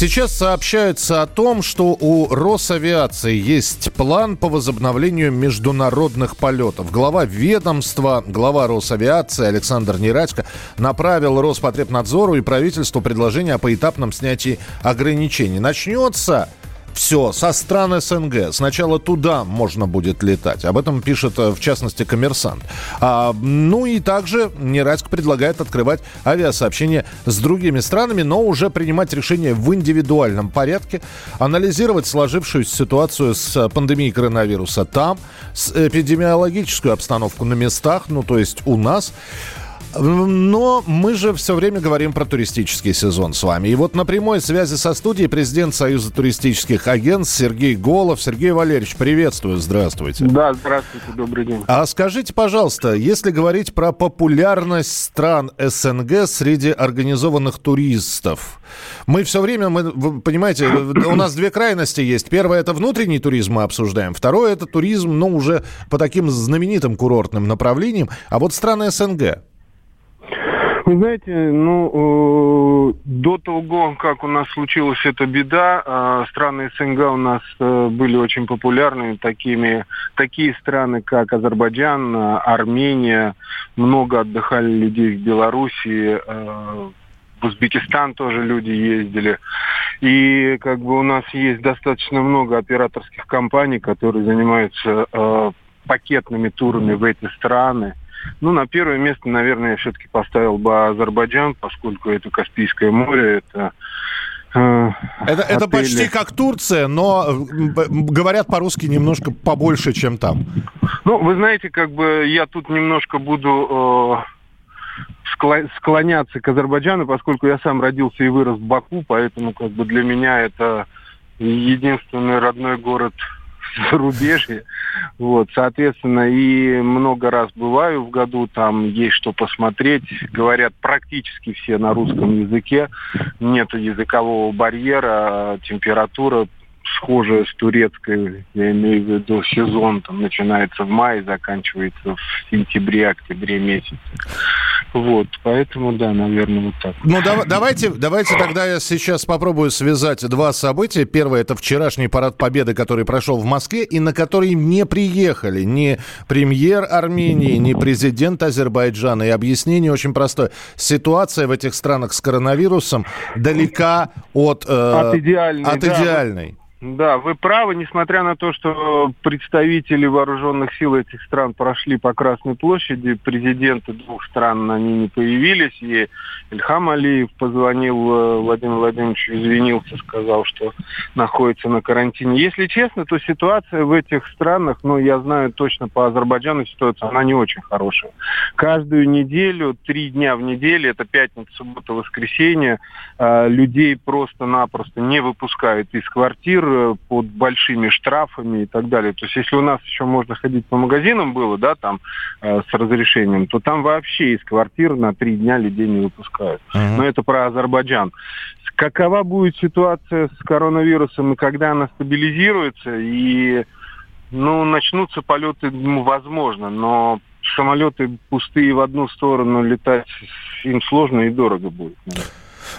Сейчас сообщается о том, что у Росавиации есть план по возобновлению международных полетов. Глава ведомства, глава Росавиации Александр Нерадько направил Роспотребнадзору и правительству предложение о поэтапном снятии ограничений. Начнется все со стран СНГ. Сначала туда можно будет летать. Об этом пишет, э, в частности, коммерсант. А, ну и также Нерадько предлагает открывать авиасообщения с другими странами, но уже принимать решения в индивидуальном порядке, анализировать сложившуюся ситуацию с пандемией коронавируса там, с эпидемиологическую обстановку на местах, ну то есть у нас. Но мы же все время говорим про туристический сезон с вами. И вот на прямой связи со студией президент Союза туристических агентств Сергей Голов. Сергей Валерьевич, приветствую, здравствуйте. Да, здравствуйте, добрый день. А скажите, пожалуйста, если говорить про популярность стран СНГ среди организованных туристов, мы все время, мы, вы понимаете, у нас две крайности есть. Первое – это внутренний туризм мы обсуждаем. Второе – это туризм, ну, уже по таким знаменитым курортным направлениям. А вот страны СНГ, вы знаете, ну, э, до того, как у нас случилась эта беда, э, страны СНГ у нас э, были очень популярны, такими, такие страны, как Азербайджан, Армения, много отдыхали людей в Белоруссии, э, в Узбекистан тоже люди ездили. И как бы у нас есть достаточно много операторских компаний, которые занимаются э, пакетными турами в эти страны. Ну, на первое место, наверное, я все-таки поставил бы Азербайджан, поскольку это Каспийское море, это э, это, это почти как Турция, но говорят по-русски немножко побольше, чем там. Ну, вы знаете, как бы я тут немножко буду э, склоняться к Азербайджану, поскольку я сам родился и вырос в Баку, поэтому как бы для меня это единственный родной город зарубежье. Вот, соответственно, и много раз бываю в году, там есть что посмотреть. Говорят практически все на русском языке. Нет языкового барьера, температура схожая с турецкой, я имею в виду сезон, там начинается в мае, заканчивается в сентябре-октябре месяце. Вот, поэтому, да, наверное, вот так. Ну, да, давайте, давайте тогда я сейчас попробую связать два события. Первое – это вчерашний парад Победы, который прошел в Москве, и на который не приехали ни премьер Армении, ни президент Азербайджана. И объяснение очень простое. Ситуация в этих странах с коронавирусом далека от, э, от идеальной. От да. идеальной. Да, вы правы, несмотря на то, что представители вооруженных сил этих стран прошли по Красной площади, президенты двух стран, они не появились, и Ильхам Алиев позвонил э, Владимиру Владимировичу, извинился, сказал, что находится на карантине. Если честно, то ситуация в этих странах, ну, я знаю точно по Азербайджану ситуация, она не очень хорошая. Каждую неделю, три дня в неделю, это пятница, суббота, воскресенье, э, людей просто-напросто не выпускают из квартир, Э, под большими штрафами и так далее. То есть если у нас еще можно ходить по магазинам было, да, там э, с разрешением, то там вообще из квартир на три дня людей не выпускают. Uh-huh. Но это про Азербайджан. Какова будет ситуация с коронавирусом и когда она стабилизируется и ну, начнутся полеты, ну, возможно, но самолеты пустые в одну сторону летать им сложно и дорого будет. Наверное.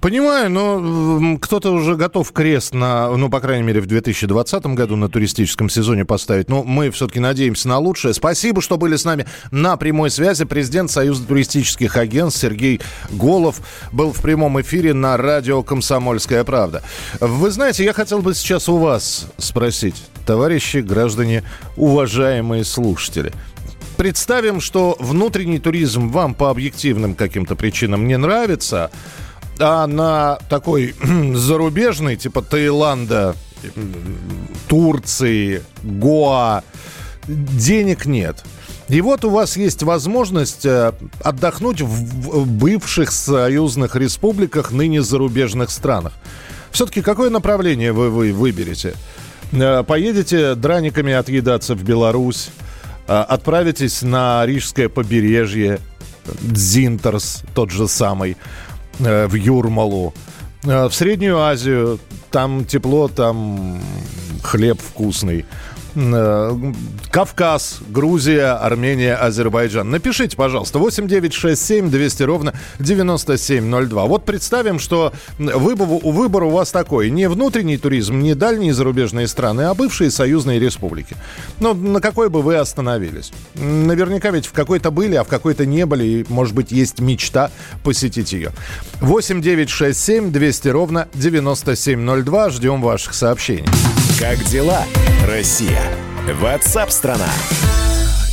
Понимаю, но кто-то уже готов крест на, ну, по крайней мере, в 2020 году на туристическом сезоне поставить. Но мы все-таки надеемся на лучшее. Спасибо, что были с нами на прямой связи. Президент Союза туристических агентств Сергей Голов был в прямом эфире на радио «Комсомольская правда». Вы знаете, я хотел бы сейчас у вас спросить, товарищи, граждане, уважаемые слушатели. Представим, что внутренний туризм вам по объективным каким-то причинам не нравится – а на такой зарубежный, типа Таиланда, Турции, Гоа, денег нет. И вот у вас есть возможность э, отдохнуть в бывших союзных республиках, ныне зарубежных странах. Все-таки какое направление вы, вы выберете? Э, поедете драниками отъедаться в Беларусь, э, отправитесь на Рижское побережье, Дзинтерс тот же самый, в Юрмалу. Э, в Среднюю Азию там тепло, там хлеб вкусный. Э, Кавказ, Грузия, Армения, Азербайджан. Напишите, пожалуйста, 8967 200 ровно 9702. Вот представим, что выбор, выбор у вас такой. Не внутренний туризм, не дальние зарубежные страны, а бывшие союзные республики. Ну, на какой бы вы остановились? Наверняка ведь в какой-то были, а в какой-то не были. И, может быть, есть мечта посетить ее. 8967 200 ровно 9702. Ждем ваших сообщений. Как дела, Россия? Ватсап-страна!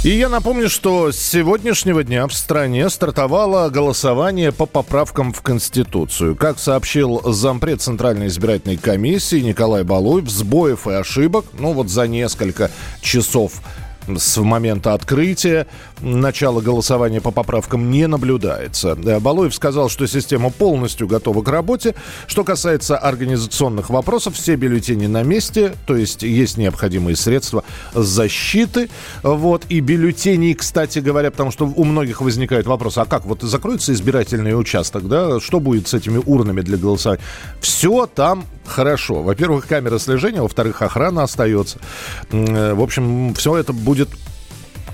И я напомню, что с сегодняшнего дня в стране стартовало голосование по поправкам в Конституцию. Как сообщил зампред Центральной избирательной комиссии Николай Балуев, сбоев и ошибок, ну вот за несколько часов с момента открытия. Начало голосования по поправкам не наблюдается. Э, Балуев сказал, что система полностью готова к работе. Что касается организационных вопросов, все бюллетени на месте, то есть есть необходимые средства защиты. Вот. И бюллетени, кстати говоря, потому что у многих возникает вопрос, а как, вот закроется избирательный участок, да, что будет с этими урнами для голосования? Все там хорошо. Во-первых, камера слежения, во-вторых, охрана остается. Э, в общем, все это будет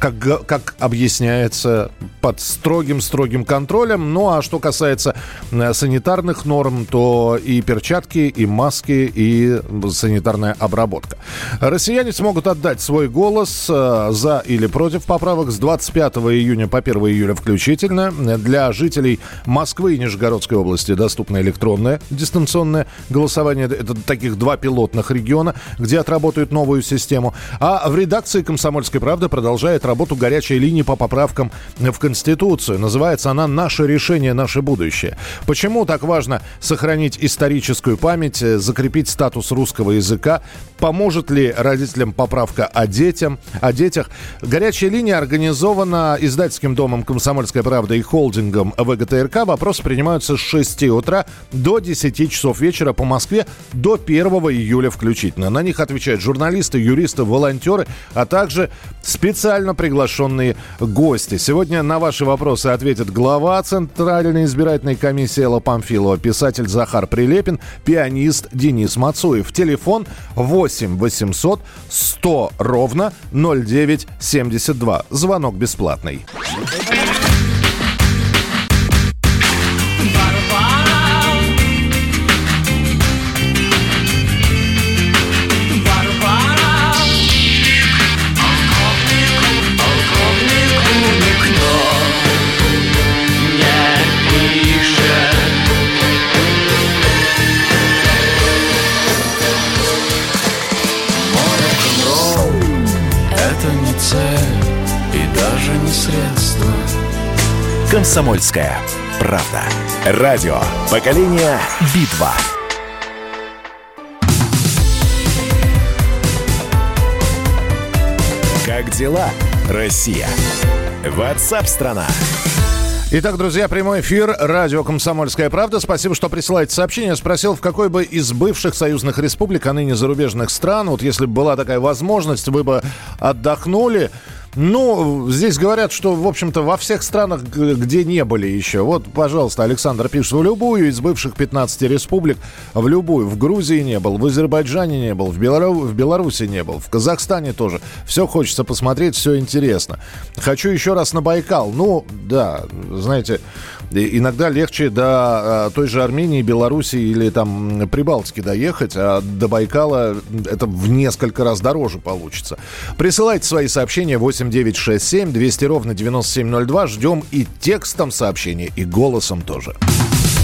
как, как объясняется, под строгим-строгим контролем. Ну а что касается э, санитарных норм, то и перчатки, и маски, и санитарная обработка. Россияне смогут отдать свой голос э, за или против поправок с 25 июня по 1 июля включительно. Для жителей Москвы и Нижегородской области доступно электронное дистанционное голосование. Это таких два пилотных региона, где отработают новую систему. А в редакции «Комсомольской правды» продолжает работу горячей линии по поправкам в Конституцию. Называется она «Наше решение, наше будущее». Почему так важно сохранить историческую память, закрепить статус русского языка? Поможет ли родителям поправка о, детям, о детях? Горячая линия организована издательским домом «Комсомольская правда» и холдингом ВГТРК. Вопросы принимаются с 6 утра до 10 часов вечера по Москве до 1 июля включительно. На них отвечают журналисты, юристы, волонтеры, а также специально приглашенные гости. Сегодня на ваши вопросы ответит глава Центральной избирательной комиссии Элла Памфилова, писатель Захар Прилепин, пианист Денис Мацуев. Телефон 8 800 100 ровно 0972. Звонок бесплатный. «Комсомольская правда». Радио «Поколение Битва». Как дела, Россия? Ватсап-страна! Итак, друзья, прямой эфир, радио «Комсомольская правда». Спасибо, что присылаете сообщение. Спросил, в какой бы из бывших союзных республик, а ныне зарубежных стран, вот если бы была такая возможность, вы бы отдохнули. Ну, здесь говорят, что, в общем-то, во всех странах, где не были еще. Вот, пожалуйста, Александр пишет, в любую из бывших 15 республик, в любую. В Грузии не был, в Азербайджане не был, в, Белору... в Беларуси не был, в Казахстане тоже. Все хочется посмотреть, все интересно. Хочу еще раз на Байкал. Ну, да, знаете, иногда легче до а, той же Армении, Беларуси или там Прибалтики доехать, а до Байкала это в несколько раз дороже получится. Присылайте свои сообщения 8 8967 200 ровно 9702. Ждем и текстом сообщения, и голосом тоже.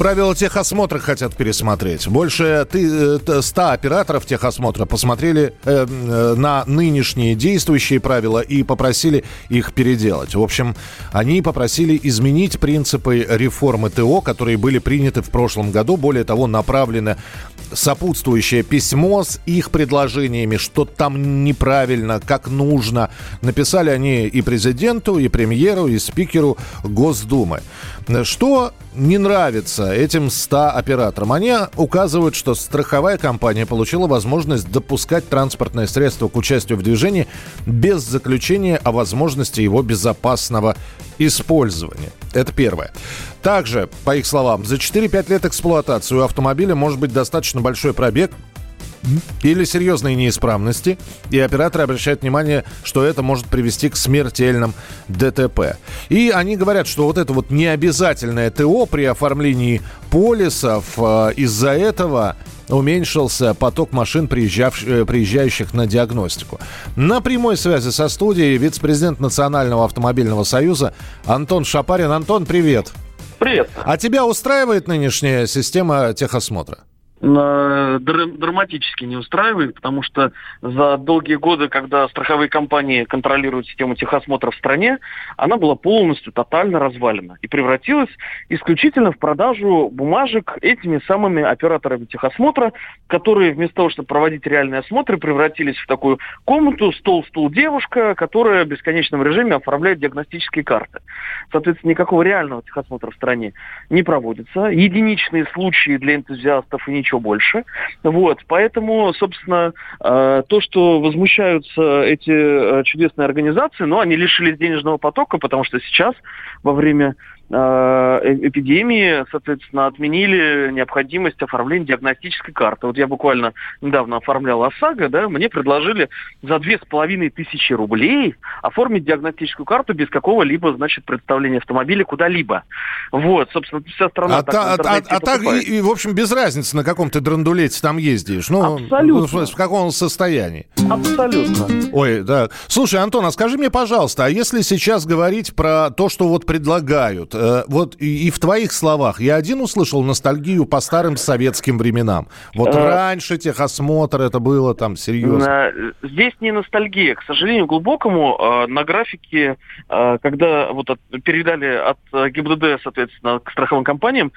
Правила техосмотра хотят пересмотреть. Больше ты, 100 э, операторов техосмотра посмотрели э, э, на нынешние действующие правила и попросили их переделать. В общем, они попросили изменить принципы реформы ТО, которые были приняты в прошлом году. Более того, направлены сопутствующее письмо с их предложениями, что там неправильно, как нужно. Написали они и президенту, и премьеру, и спикеру Госдумы. Что не нравится этим 100 операторам? Они указывают, что страховая компания получила возможность допускать транспортное средство к участию в движении без заключения о возможности его безопасного использования. Это первое. Также, по их словам, за 4-5 лет эксплуатации у автомобиля может быть достаточно большой пробег, или серьезные неисправности, и операторы обращают внимание, что это может привести к смертельным ДТП. И они говорят, что вот это вот необязательное ТО при оформлении полисов э, из-за этого уменьшился поток машин, приезжавш... приезжающих на диагностику. На прямой связи со студией вице-президент Национального автомобильного союза Антон Шапарин. Антон, привет. Привет. А тебя устраивает нынешняя система техосмотра? Драматически не устраивает, потому что за долгие годы, когда страховые компании контролируют систему техосмотра в стране, она была полностью, тотально развалена и превратилась исключительно в продажу бумажек этими самыми операторами техосмотра, которые вместо того, чтобы проводить реальные осмотры, превратились в такую комнату, стол-стул девушка, которая в бесконечном режиме оформляет диагностические карты. Соответственно, никакого реального техосмотра в стране не проводится. Единичные случаи для энтузиастов и ничего больше. Вот, поэтому, собственно, э, то, что возмущаются эти э, чудесные организации, ну, они лишились денежного потока, потому что сейчас, во время эпидемии, соответственно, отменили необходимость оформления диагностической карты. Вот я буквально недавно оформлял ОСАГО, да, мне предложили за две с половиной тысячи рублей оформить диагностическую карту без какого-либо, значит, представления автомобиля куда-либо. Вот, собственно, вся страна а так та, а, а, а так, и, и, в общем, без разницы, на каком ты драндулете там ездишь. Ну, Абсолютно. В, каком состоянии. Абсолютно. Ой, да. Слушай, Антон, а скажи мне, пожалуйста, а если сейчас говорить про то, что вот предлагают, Э, вот и, и в твоих словах я один услышал ностальгию по старым советским временам. Вот э, раньше техосмотр это было там серьезно. Здесь не ностальгия, к сожалению, глубокому э, на графике, когда вот передали от ГИБДД, соответственно, к страховым компаниям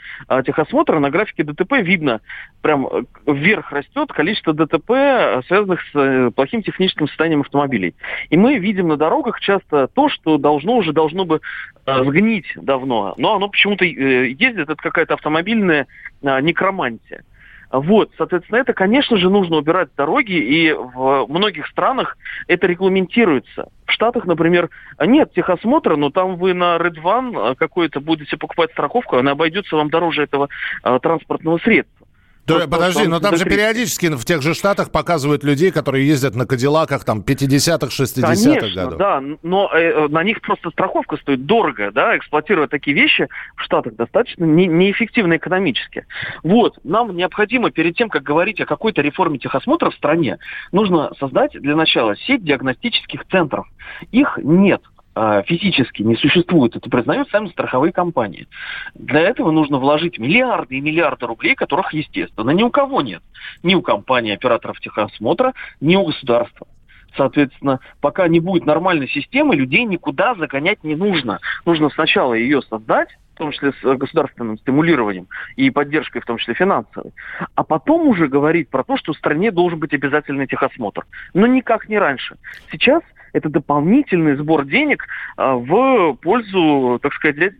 техосмотра, на графике ДТП видно, прям вверх растет количество ДТП, связанных с плохим техническим состоянием автомобилей. И мы видим на дорогах часто то, что должно уже должно бы сгнить давно давно, но оно почему-то э, ездит, это какая-то автомобильная а, некромантия. Вот, соответственно, это, конечно же, нужно убирать дороги, и в многих странах это регламентируется. В Штатах, например, нет техосмотра, но там вы на Red One какой-то будете покупать страховку, она обойдется вам дороже этого э, транспортного средства. Да, вот, подожди, но там же периодически в тех же штатах показывают людей, которые ездят на Кадиллаках там 50-х, 60-х годов. да, но э, на них просто страховка стоит дорого, да, эксплуатировать такие вещи в Штатах достаточно не, неэффективно экономически. Вот, нам необходимо перед тем, как говорить о какой-то реформе техосмотра в стране, нужно создать для начала сеть диагностических центров. Их нет. А, физически не существует. Это признают сами страховые компании. Для этого нужно вложить миллиарды и миллиарды рублей, которых, естественно, ни у кого нет. Ни у компании операторов техосмотра, ни у государства. Соответственно, пока не будет нормальной системы, людей никуда загонять не нужно. Нужно сначала ее создать, в том числе с государственным стимулированием и поддержкой, в том числе финансовой, а потом уже говорить про то, что в стране должен быть обязательный техосмотр. Но никак не раньше. Сейчас это дополнительный сбор денег а, в пользу, так сказать,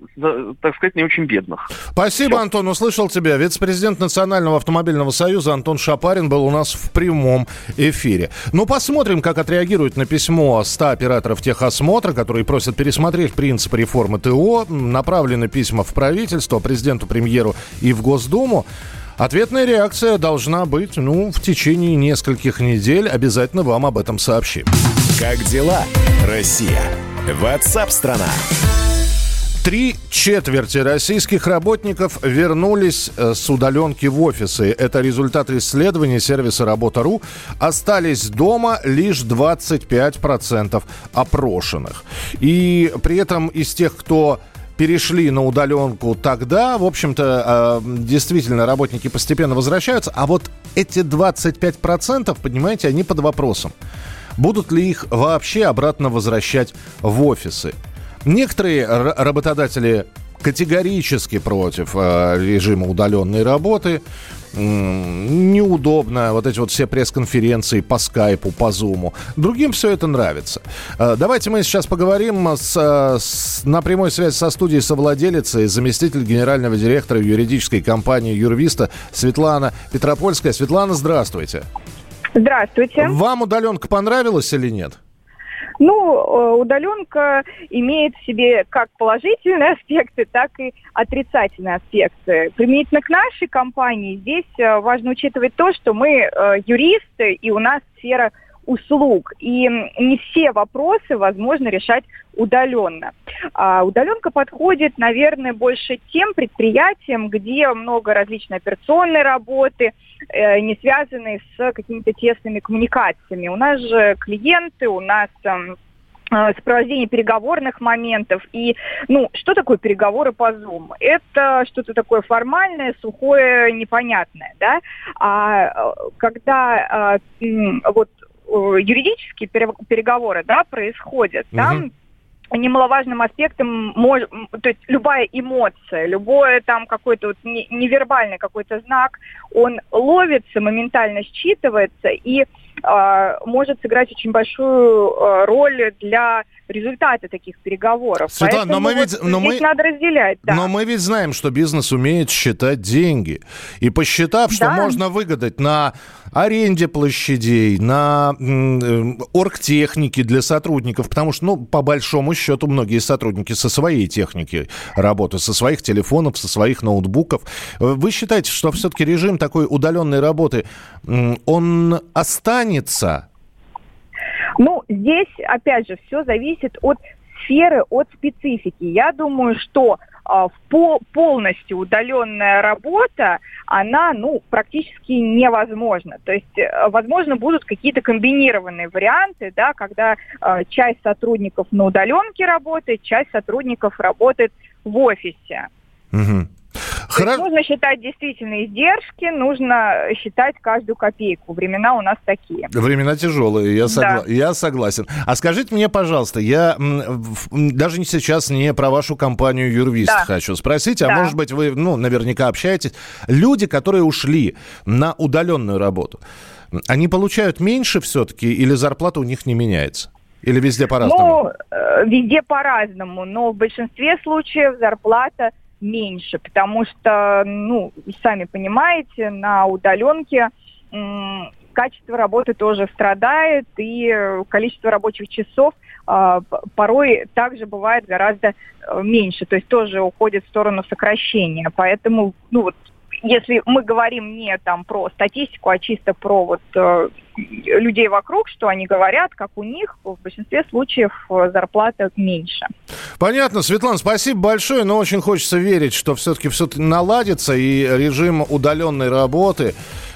так сказать, не очень бедных. Спасибо, Все. Антон, услышал тебя. Вице-президент Национального автомобильного союза Антон Шапарин был у нас в прямом эфире. Ну, посмотрим, как отреагируют на письмо 100 операторов техосмотра, которые просят пересмотреть принцип реформы ТО. Направлены письма в правительство, президенту, премьеру и в Госдуму. Ответная реакция должна быть, ну, в течение нескольких недель. Обязательно вам об этом сообщим. Как дела, Россия? Ватсап-страна! Три четверти российских работников вернулись э, с удаленки в офисы. Это результат исследования сервиса «Работа.ру». Остались дома лишь 25% опрошенных. И при этом из тех, кто перешли на удаленку тогда, в общем-то, э, действительно, работники постепенно возвращаются, а вот эти 25%, понимаете, они под вопросом. Будут ли их вообще обратно возвращать в офисы? Некоторые работодатели категорически против э, режима удаленной работы. Неудобно вот эти вот все пресс-конференции по скайпу, по зуму. Другим все это нравится. Э, давайте мы сейчас поговорим с, с, на прямой связи со студией совладелицей, заместитель генерального директора юридической компании «Юрвиста» Светлана Петропольская. Светлана. Здравствуйте. Вам удаленка понравилась или нет? Ну, э, удаленка имеет в себе как положительные аспекты, так и отрицательные аспекты. Применительно к нашей компании здесь э, важно учитывать то, что мы э, юристы, и у нас сфера услуг. И не все вопросы возможно решать удаленно. А удаленка подходит, наверное, больше тем предприятиям, где много различной операционной работы, не связанной с какими-то тесными коммуникациями. У нас же клиенты, у нас э, сопровождение переговорных моментов. И, ну, что такое переговоры по Zoom? Это что-то такое формальное, сухое, непонятное, да? А э, когда э, вот Э, юридические переговоры да, происходят, угу. Немаловажным аспектом, то есть любая эмоция, любое там какой-то вот невербальный какой-то знак, он ловится, моментально считывается и может сыграть очень большую э, роль для результата таких переговоров. Светлана, но мы ведь, но мы, надо разделять. Да. Но мы ведь знаем, что бизнес умеет считать деньги. И посчитав, что да. можно выгадать на аренде площадей, на оргтехнике для сотрудников, потому что, ну, по большому счету, многие сотрудники со своей техники работают, со своих телефонов, со своих ноутбуков. Вы считаете, что все-таки режим такой удаленной работы, он останется? Ну, здесь, опять же, все зависит от сферы, от специфики. Я думаю, что э, по, полностью удаленная работа, она ну, практически невозможна. То есть, э, возможно, будут какие-то комбинированные варианты, да, когда э, часть сотрудников на удаленке работает, часть сотрудников работает в офисе. Угу. Хоро... нужно считать действительно издержки, нужно считать каждую копейку. Времена у нас такие. Времена тяжелые, я, согла... да. я согласен. А скажите мне, пожалуйста, я даже сейчас не про вашу компанию Юрвист да. хочу спросить, а да. может быть вы, ну, наверняка общаетесь. Люди, которые ушли на удаленную работу, они получают меньше все-таки или зарплата у них не меняется? Или везде по-разному? Ну, э, везде по-разному, но в большинстве случаев зарплата меньше, потому что, ну, сами понимаете, на удаленке качество работы тоже страдает, и количество рабочих часов э, порой также бывает гораздо э, меньше, то есть тоже уходит в сторону сокращения. Поэтому, ну вот, если мы говорим не там про статистику, а чисто про вот э, людей вокруг, что они говорят, как у них, в большинстве случаев э, зарплата меньше. Понятно. Светлана, спасибо большое, но очень хочется верить, что все-таки все наладится и режим удаленной работы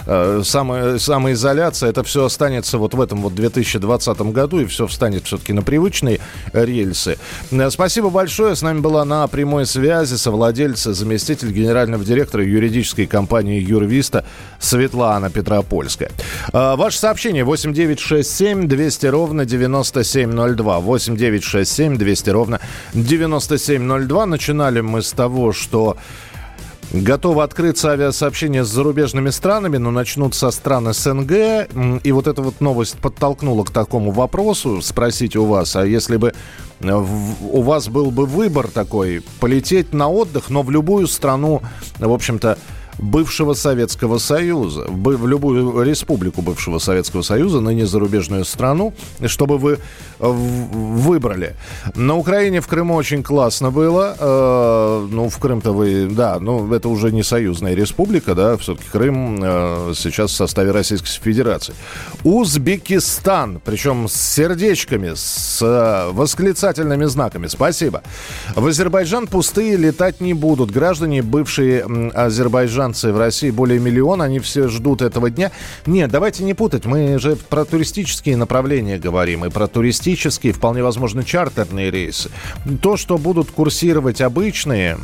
Э, самая, самоизоляция, это все останется вот в этом вот 2020 году, и все встанет все-таки на привычные рельсы. Э, спасибо большое. С нами была на прямой связи совладельца, заместитель генерального директора юридической компании «Юрвиста» Светлана Петропольская. Э, ваше сообщение 8967 200 ровно 9702. 8967 200 ровно 9702. Начинали мы с того, что Готовы открыться авиасообщения с зарубежными странами, но начнут со стран СНГ. И вот эта вот новость подтолкнула к такому вопросу, спросить у вас, а если бы э, у вас был бы выбор такой, полететь на отдых, но в любую страну, в общем-то, бывшего Советского Союза, в любую республику бывшего Советского Союза, ныне зарубежную страну, чтобы вы э, выбрали. На Украине, в Крыму очень классно было. Э, ну, в Крым-то вы, да, ну, это уже не союзная республика, да, все-таки Крым э, сейчас в составе Российской Федерации. Узбекистан, причем с сердечками, с восклицательными знаками. Спасибо. В Азербайджан пустые летать не будут. Граждане, бывшие Азербайджан иностранцы в России более миллиона, они все ждут этого дня. Нет, давайте не путать, мы же про туристические направления говорим, и про туристические, вполне возможно, чартерные рейсы. То, что будут курсировать обычные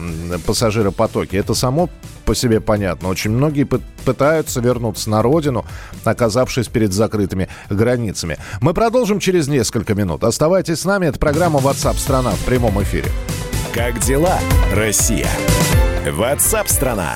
пассажиропотоки, это само по себе понятно. Очень многие пытаются вернуться на родину, оказавшись перед закрытыми границами. Мы продолжим через несколько минут. Оставайтесь с нами. Это программа WhatsApp страна в прямом эфире. Как дела, Россия? WhatsApp страна.